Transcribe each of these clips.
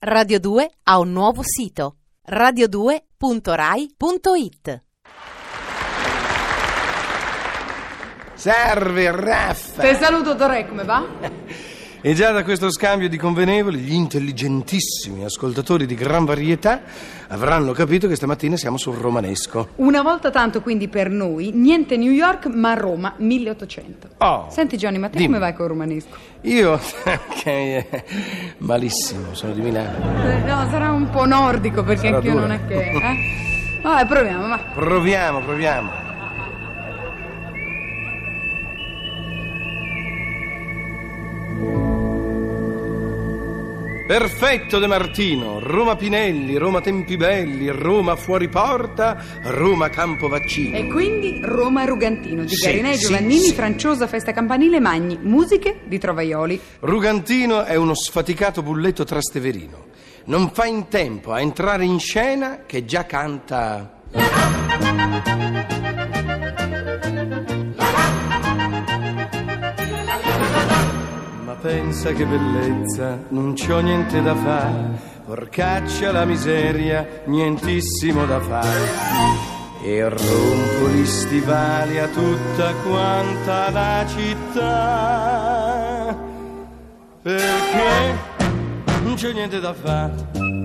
Radio 2 ha un nuovo sito radio2.rai.it Serve, Raffa! Te saluto Torre, come va? E già da questo scambio di convenevoli, gli intelligentissimi ascoltatori di gran varietà avranno capito che stamattina siamo sul romanesco. Una volta tanto quindi per noi, niente New York ma Roma 1800. Oh, Senti Johnny, ma te dimmi. come vai col romanesco? Io, che eh, malissimo, sono di Milano. Eh, No, sarà un po' nordico perché Sarà anch'io dura. non è che... Eh? Vabbè, proviamo, va. Proviamo, proviamo. Perfetto De Martino, Roma Pinelli, Roma Tempibelli, Roma Fuori Porta, Roma Campo Vaccini. E quindi Roma Rugantino di Sì, Garinei, sì, Giovannini, sì. Franciosa, Festa Campanile, Magni, musiche di Trovaioli. Rugantino è uno sfaticato bulletto trasteverino. Non fa in tempo a entrare in scena che già canta. Pensa che bellezza, non c'ho niente da fare. Porcaccia la miseria, nientissimo da fare. E rompo gli stivali a tutta quanta la città. Perché non c'è niente da fare.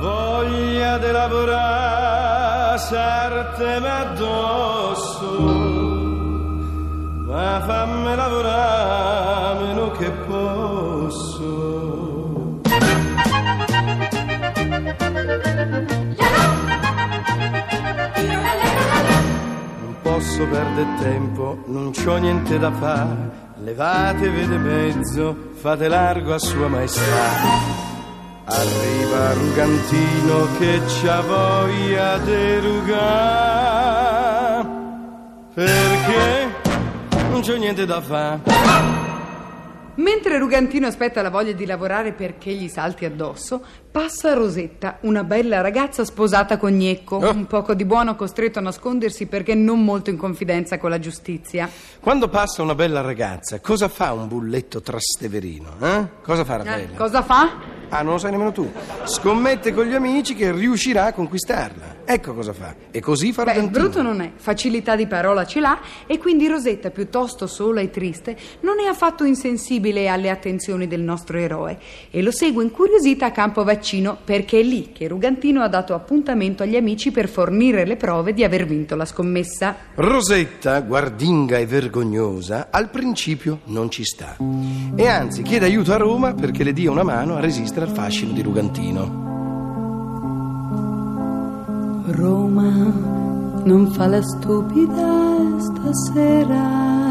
Voglia di lavorare, sartemi addosso, ma fammi lavorare meno che posso. Non posso perdere tempo, non c'ho niente da fare. Levatevi di mezzo, fate largo a sua maestà. Arriva Rugantino che c'ha voglia di rugare. Perché non c'ho niente da fare. Mentre Rugantino aspetta la voglia di lavorare perché gli salti addosso, passa Rosetta, una bella ragazza sposata con Gnecco, Oh. un poco di buono costretto a nascondersi perché non molto in confidenza con la giustizia. Quando passa una bella ragazza, cosa fa un bulletto trasteverino? Eh? Cosa fa Eh, Raffaella? cosa fa? Ah, non lo sai nemmeno tu. Scommette con gli amici che riuscirà a conquistarla. Ecco cosa fa. E così fa Beh, Rugantino. brutto non è, facilità di parola ce l'ha e quindi Rosetta, piuttosto sola e triste, non è affatto insensibile alle attenzioni del nostro eroe e lo segue incuriosita a campo vaccino perché è lì che Rugantino ha dato appuntamento agli amici per fornire le prove di aver vinto la scommessa. Rosetta, guardinga e vergognosa, al principio non ci sta. E anzi chiede aiuto a Roma perché le dia una mano a resistere al fascino di Rugantino. Roma non fa la stupida stasera.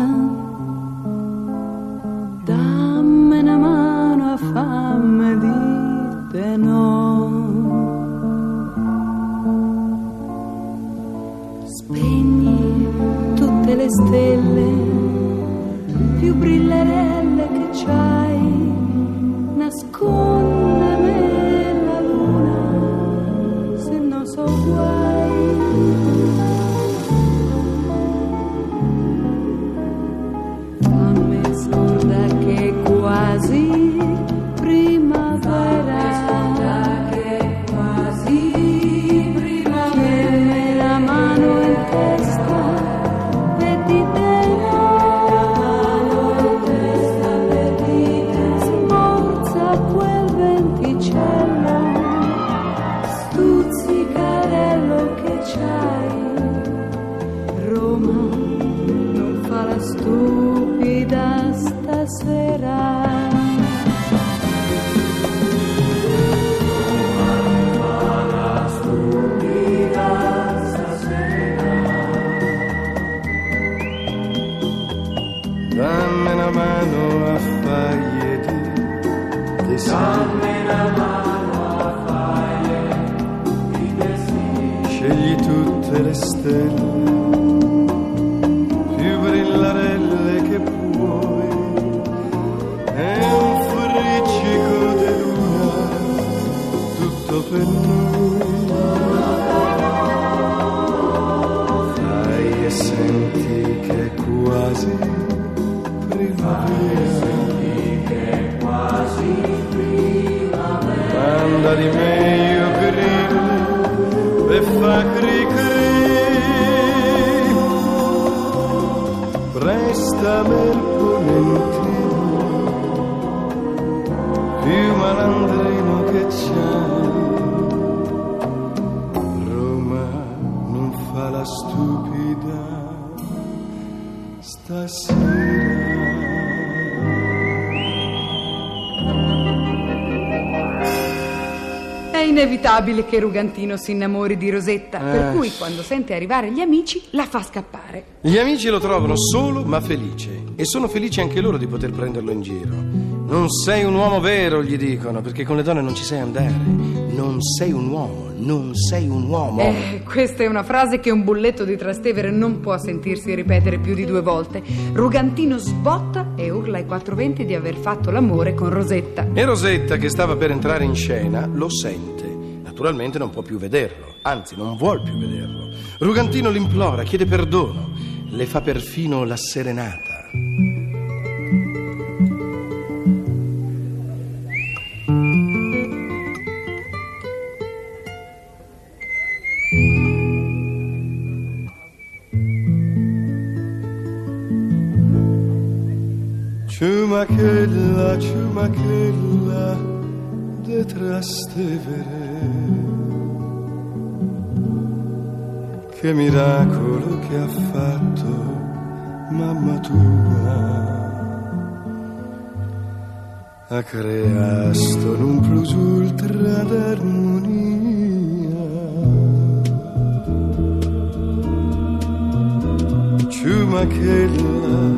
Di inevitabile che Rugantino si innamori di Rosetta, per Eh. cui quando sente arrivare gli amici la fa scappare. Gli amici lo trovano solo ma felice e sono felici anche loro di poter prenderlo in giro. Non sei un uomo vero, gli dicono, perché con le donne non ci sai andare. Non sei un uomo, non sei un uomo. Eh, questa è una frase che un bulletto di Trastevere non può sentirsi ripetere più di due volte. Rugantino sbotta e urla ai quattro venti di aver fatto l'amore con Rosetta. E Rosetta, che stava per entrare in scena, lo sente. Naturalmente non può più vederlo, anzi non vuol più vederlo. Rugantino l'implora, chiede perdono, le fa perfino la serenata. Trastevere. Che miracolo che ha fatto mamma tua. Ha creato un plus ultra d'armonia. Ciumachella, ciumachella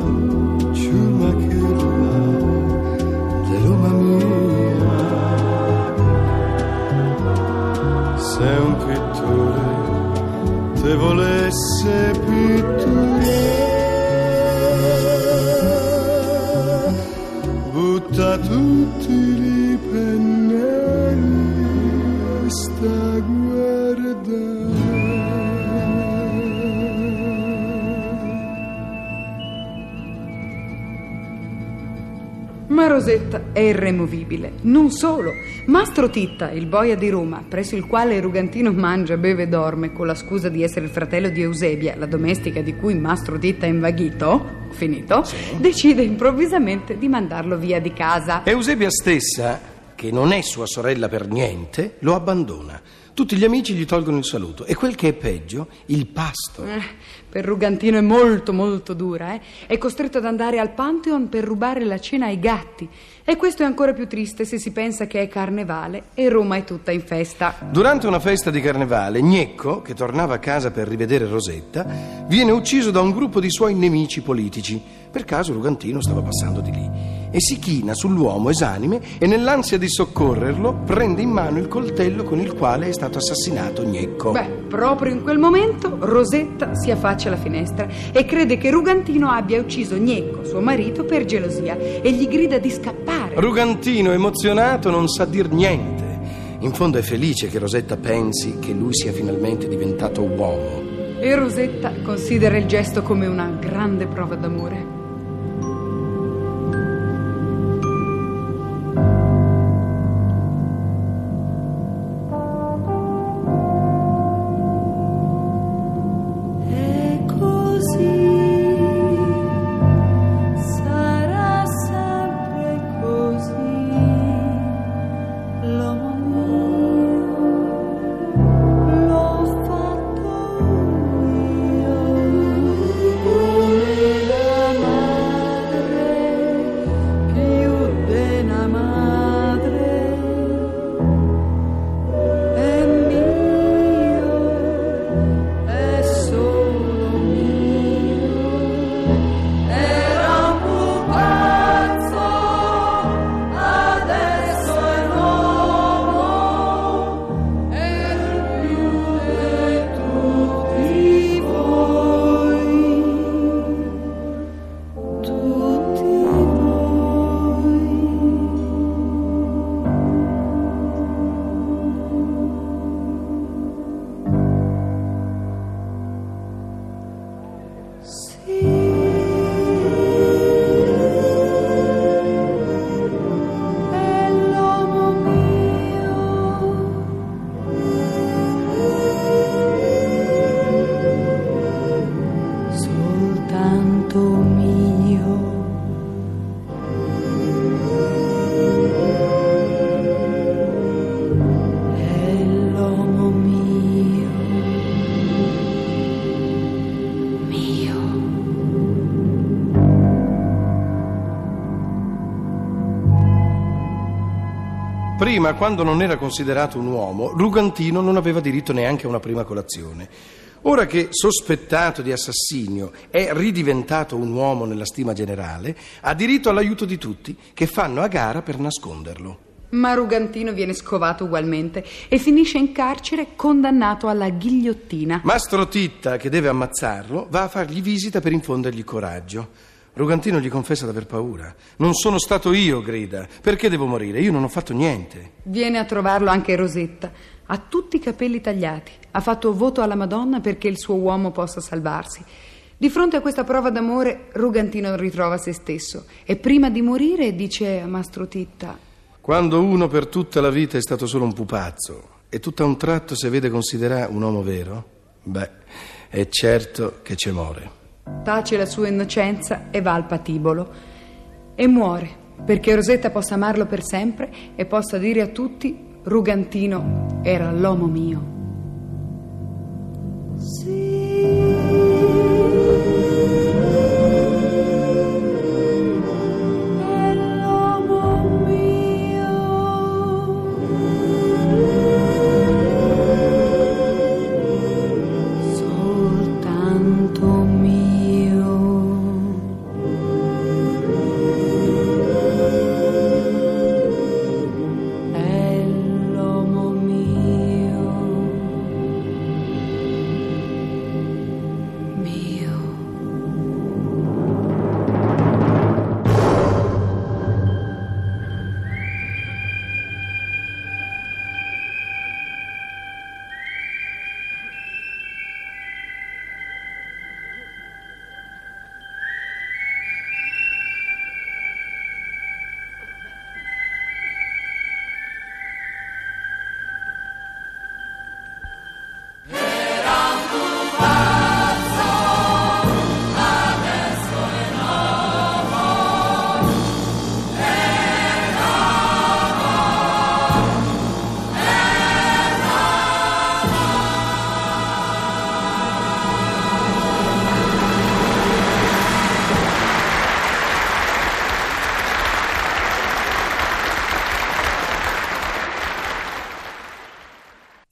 Ma Rosetta è irremovibile. Non solo. Mastro Titta, il boia di Roma, presso il quale Rugantino mangia, beve e dorme con la scusa di essere il fratello di Eusebia, la domestica di cui Mastro Titta è invaghito, finito, decide improvvisamente di mandarlo via di casa. Eusebia stessa, che non è sua sorella per niente, lo abbandona. Tutti gli amici gli tolgono il saluto e quel che è peggio, il pasto. Eh, per Rugantino è molto molto dura, eh? È costretto ad andare al Pantheon per rubare la cena ai gatti. E questo è ancora più triste se si pensa che è carnevale e Roma è tutta in festa. Durante una festa di carnevale, Gnecco, che tornava a casa per rivedere Rosetta, viene ucciso da un gruppo di suoi nemici politici. Per caso Rugantino stava passando di lì e si china sull'uomo esanime e nell'ansia di soccorrerlo prende in mano il coltello con il quale è stato assassinato Gnecco. Beh, proprio in quel momento Rosetta si affaccia alla finestra e crede che Rugantino abbia ucciso Gnecco, suo marito, per gelosia e gli grida di scappare. Rugantino, emozionato, non sa dir niente. In fondo è felice che Rosetta pensi che lui sia finalmente diventato uomo. E Rosetta considera il gesto come una grande prova d'amore. Prima, quando non era considerato un uomo, Rugantino non aveva diritto neanche a una prima colazione. Ora che, sospettato di assassinio, è ridiventato un uomo nella stima generale, ha diritto all'aiuto di tutti, che fanno a gara per nasconderlo. Ma Rugantino viene scovato ugualmente e finisce in carcere condannato alla ghigliottina. Mastro Titta, che deve ammazzarlo, va a fargli visita per infondergli coraggio. Rugantino gli confessa d'aver paura. Non sono stato io, grida. Perché devo morire? Io non ho fatto niente. Viene a trovarlo anche Rosetta. Ha tutti i capelli tagliati. Ha fatto voto alla Madonna perché il suo uomo possa salvarsi. Di fronte a questa prova d'amore, Rugantino ritrova se stesso e prima di morire dice a Mastro Titta: Quando uno per tutta la vita è stato solo un pupazzo e tutto a un tratto si vede considerare un uomo vero, beh, è certo che ci muore. Tace la sua innocenza e va al patibolo. E muore perché Rosetta possa amarlo per sempre e possa dire a tutti: Rugantino era l'uomo mio.